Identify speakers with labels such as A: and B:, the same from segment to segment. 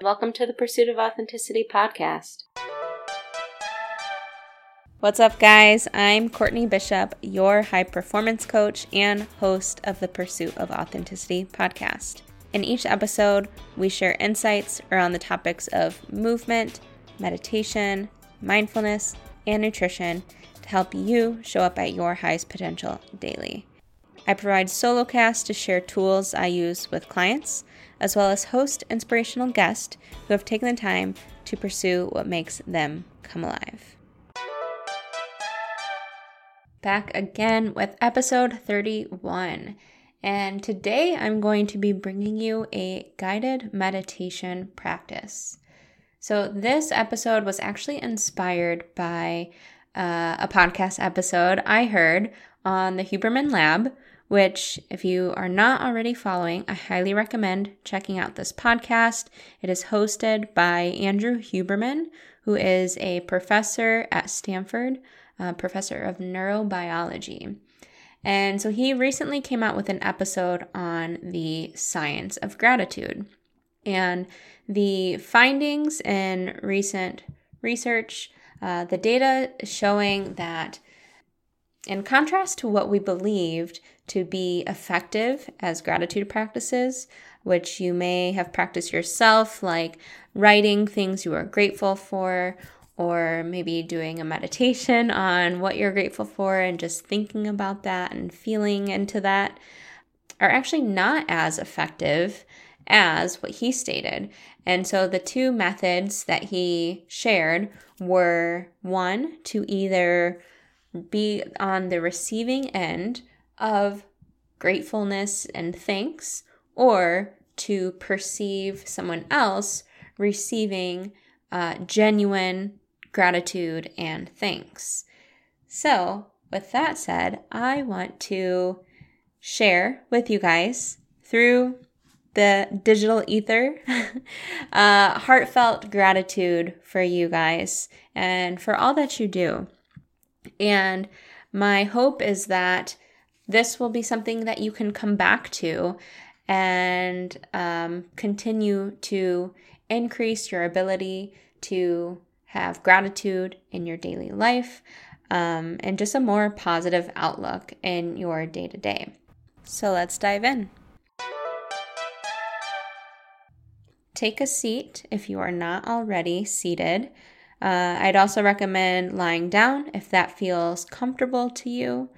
A: Welcome to the Pursuit of Authenticity podcast.
B: What's up, guys? I'm Courtney Bishop, your high performance coach and host of the Pursuit of Authenticity podcast. In each episode, we share insights around the topics of movement, meditation, mindfulness, and nutrition to help you show up at your highest potential daily. I provide solo casts to share tools I use with clients, as well as host inspirational guests who have taken the time to pursue what makes them come alive. Back again with episode 31. And today I'm going to be bringing you a guided meditation practice. So, this episode was actually inspired by uh, a podcast episode I heard on the Huberman Lab, which, if you are not already following, I highly recommend checking out this podcast. It is hosted by Andrew Huberman, who is a professor at Stanford, a professor of neurobiology. And so he recently came out with an episode on the science of gratitude. And the findings in recent research, uh, the data showing that in contrast to what we believed to be effective as gratitude practices, which you may have practiced yourself, like writing things you are grateful for, or maybe doing a meditation on what you're grateful for and just thinking about that and feeling into that, are actually not as effective as what he stated. And so the two methods that he shared were one, to either be on the receiving end of gratefulness and thanks, or to perceive someone else receiving uh, genuine gratitude and thanks. So, with that said, I want to share with you guys through the digital ether uh, heartfelt gratitude for you guys and for all that you do. And my hope is that this will be something that you can come back to and um, continue to increase your ability to have gratitude in your daily life um, and just a more positive outlook in your day to day. So let's dive in. Take a seat if you are not already seated. Uh, I'd also recommend lying down if that feels comfortable to you.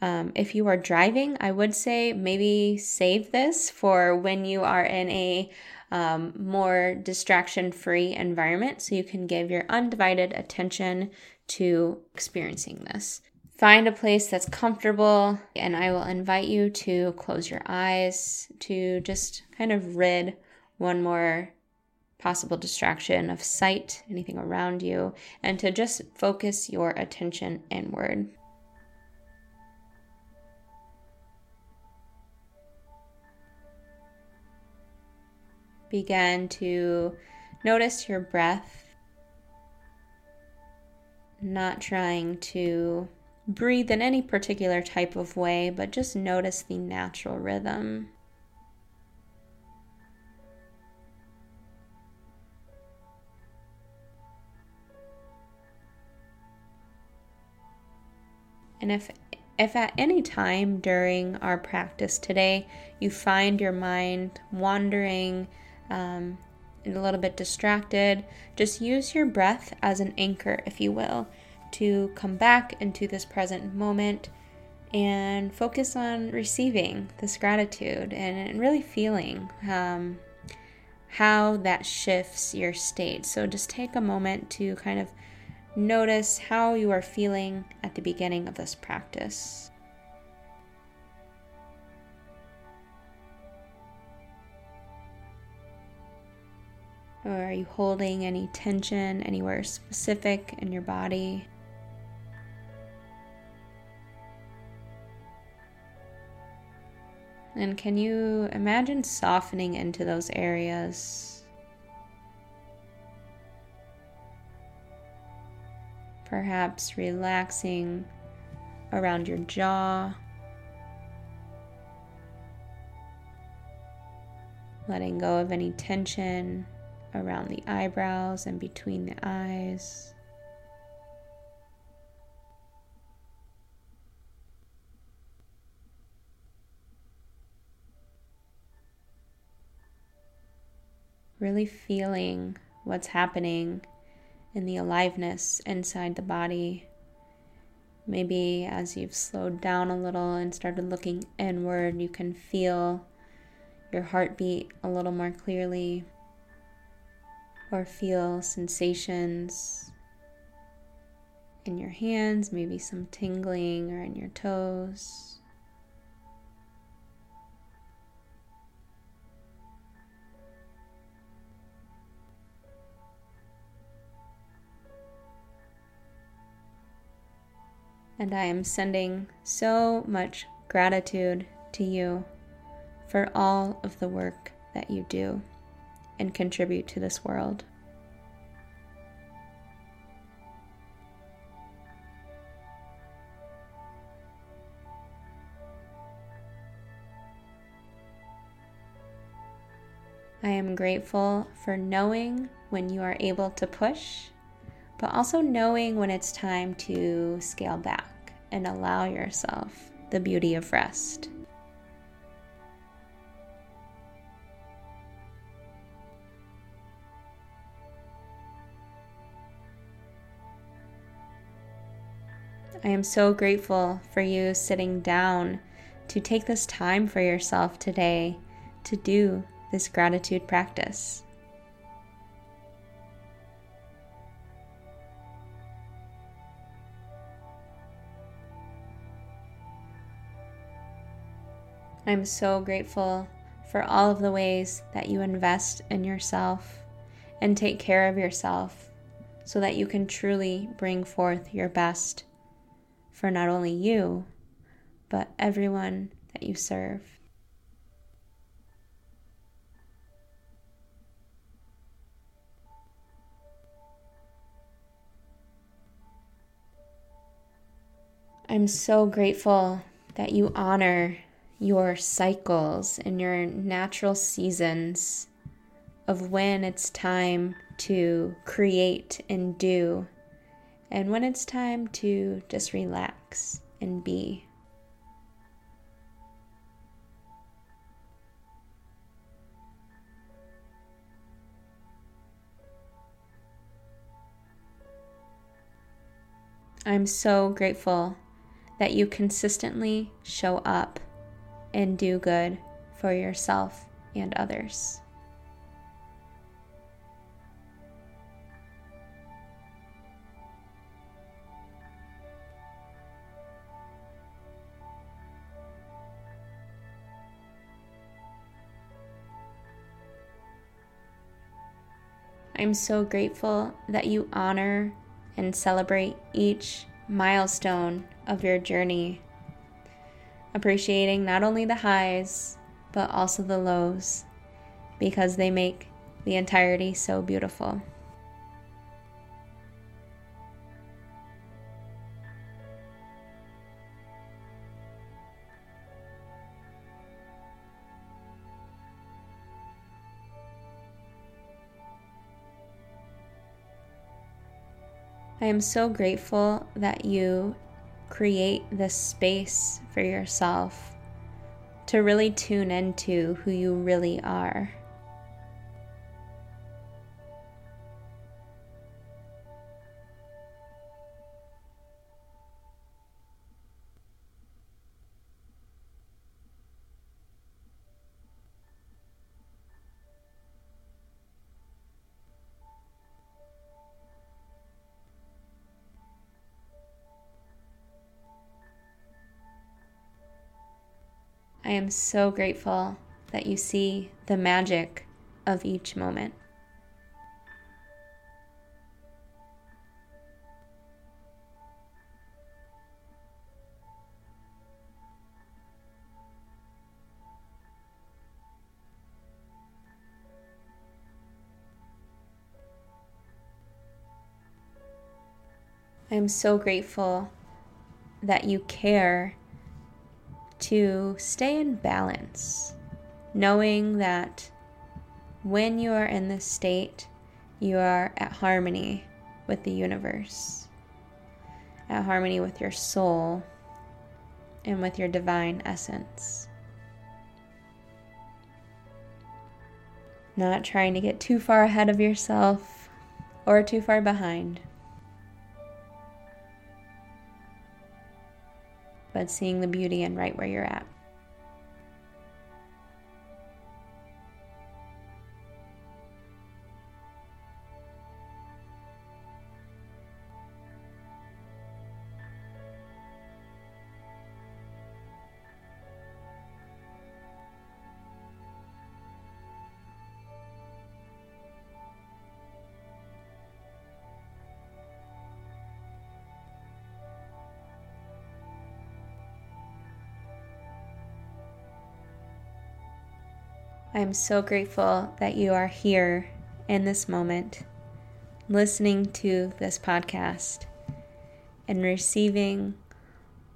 B: Um, if you are driving, I would say maybe save this for when you are in a um, more distraction free environment so you can give your undivided attention to experiencing this. Find a place that's comfortable, and I will invite you to close your eyes to just kind of rid one more possible distraction of sight, anything around you, and to just focus your attention inward. Begin to notice your breath, not trying to breathe in any particular type of way, but just notice the natural rhythm. And if if at any time during our practice today you find your mind wandering um, and a little bit distracted, just use your breath as an anchor, if you will, to come back into this present moment and focus on receiving this gratitude and really feeling um, how that shifts your state. So just take a moment to kind of notice how you are feeling at the beginning of this practice. Or are you holding any tension anywhere specific in your body? And can you imagine softening into those areas? Perhaps relaxing around your jaw. Letting go of any tension around the eyebrows and between the eyes. Really feeling what's happening in the aliveness inside the body. Maybe as you've slowed down a little and started looking inward, you can feel your heartbeat a little more clearly or feel sensations in your hands, maybe some tingling or in your toes. And I am sending so much gratitude to you for all of the work that you do and contribute to this world. I am grateful for knowing when you are able to push but also knowing when it's time to scale back and allow yourself the beauty of rest. I am so grateful for you sitting down to take this time for yourself today to do this gratitude practice. I'm so grateful for all of the ways that you invest in yourself and take care of yourself so that you can truly bring forth your best for not only you, but everyone that you serve. I'm so grateful that you honor your cycles and your natural seasons of when it's time to create and do, and when it's time to just relax and be. I'm so grateful that you consistently show up and do good for yourself and others. I'm so grateful that you honor and celebrate each milestone of your journey appreciating not only the highs, but also the lows, because they make the entirety so beautiful. I am so grateful that you create this space for yourself to really tune into who you really are. Am so grateful that you see the magic of each moment. I am so grateful that you care to stay in balance, knowing that when you are in this state, you are at harmony with the universe, at harmony with your soul, and with your divine essence. Not trying to get too far ahead of yourself or too far behind. But seeing the beauty and right where you're at. I am so grateful that you are here in this moment, listening to this podcast and receiving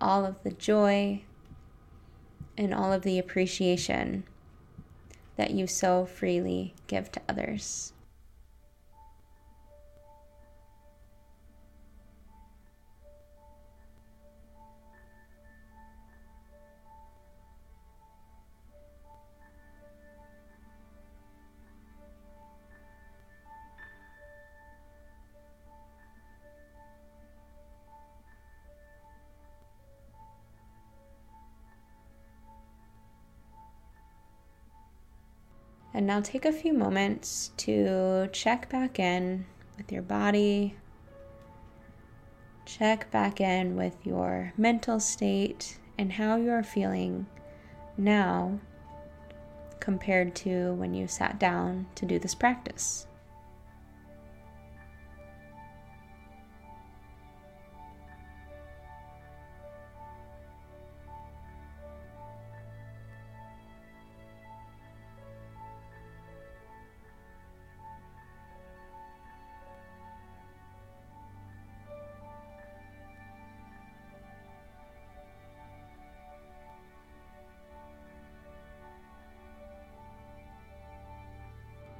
B: all of the joy and all of the appreciation that you so freely give to others. And now take a few moments to check back in with your body, check back in with your mental state and how you are feeling now compared to when you sat down to do this practice.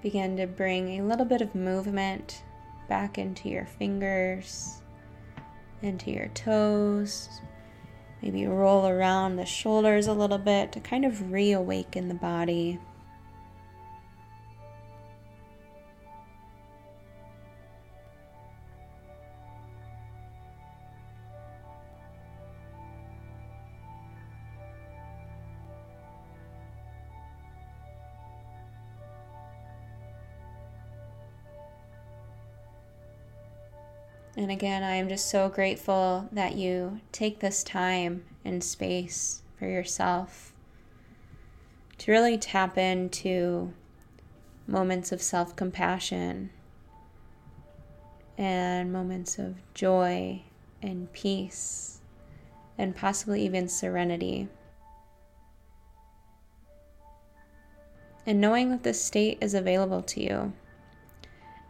B: Begin to bring a little bit of movement back into your fingers, into your toes. Maybe roll around the shoulders a little bit to kind of reawaken the body. And again, I am just so grateful that you take this time and space for yourself to really tap into moments of self compassion and moments of joy and peace and possibly even serenity. And knowing that this state is available to you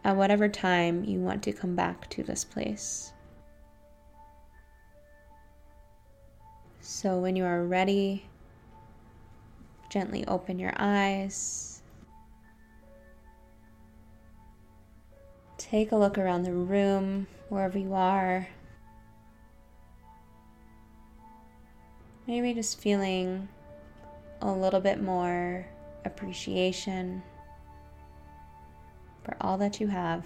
B: at whatever time you want to come back to this place. So, when you are ready, gently open your eyes. Take a look around the room, wherever you are. Maybe just feeling a little bit more appreciation for all that you have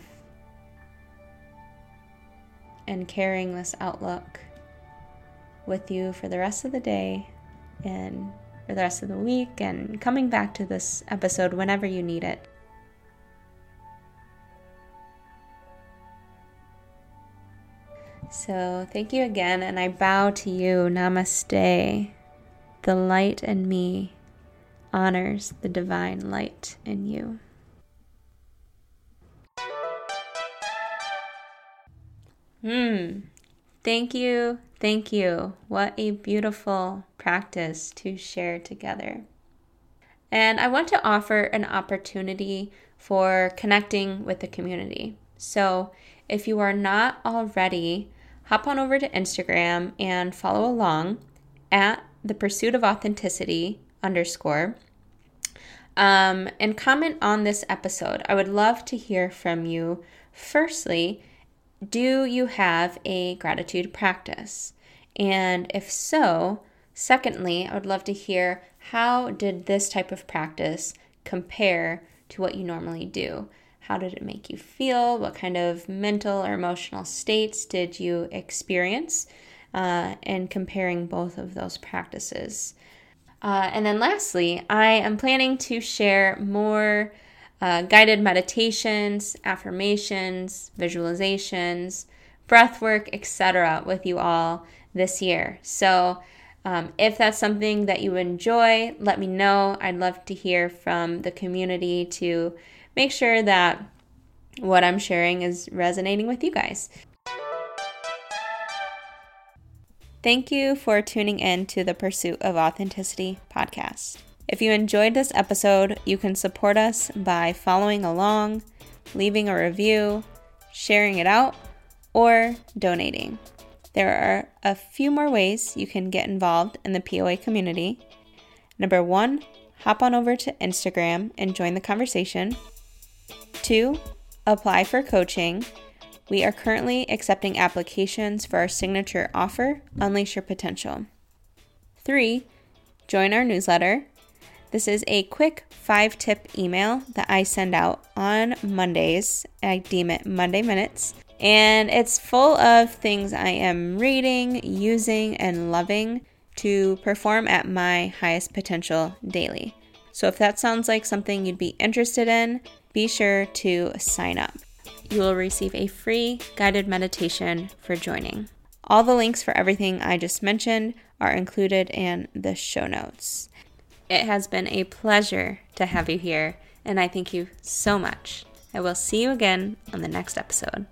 B: and carrying this outlook with you for the rest of the day and for the rest of the week and coming back to this episode whenever you need it. So, thank you again, and I bow to you. Namaste. The light in me honors the divine light in you. Hmm. Thank you. Thank you. What a beautiful practice to share together. And I want to offer an opportunity for connecting with the community. So if you are not already, hop on over to Instagram and follow along at the pursuit of authenticity underscore. um, and comment on this episode. I would love to hear from you. Firstly, do you have a gratitude practice? And if so, secondly, I would love to hear how did this type of practice compare to what you normally do? How did it make you feel? What kind of mental or emotional states did you experience? Uh, comparing both of those practices. Uh, and then lastly, I am planning to share more uh, guided meditations, affirmations, visualizations, breath work, etc., with you all this year. So, um, if that's something that you enjoy, let me know. I'd love to hear from the community to make sure that what I'm sharing is resonating with you guys. Thank you for tuning in to the Pursuit of Authenticity podcast. If you enjoyed this episode, you can support us by following along, leaving a review, sharing it out, or donating. There are a few more ways you can get involved in the POA community. Number one, hop on over to Instagram and join the conversation. Two, apply for coaching. We are currently accepting applications for our signature offer, Unleash Your Potential. Three, join our newsletter. This is a quick five tip email that I send out on Mondays. I deem it Monday Minutes. And it's full of things I am reading, using, and loving to perform at my highest potential daily. So if that sounds like something you'd be interested in, be sure to sign up. You will receive a free guided meditation for joining. All the links for everything I just mentioned are included in the show notes. It has been a pleasure to have you here, and I thank you so much. I will see you again on the next episode.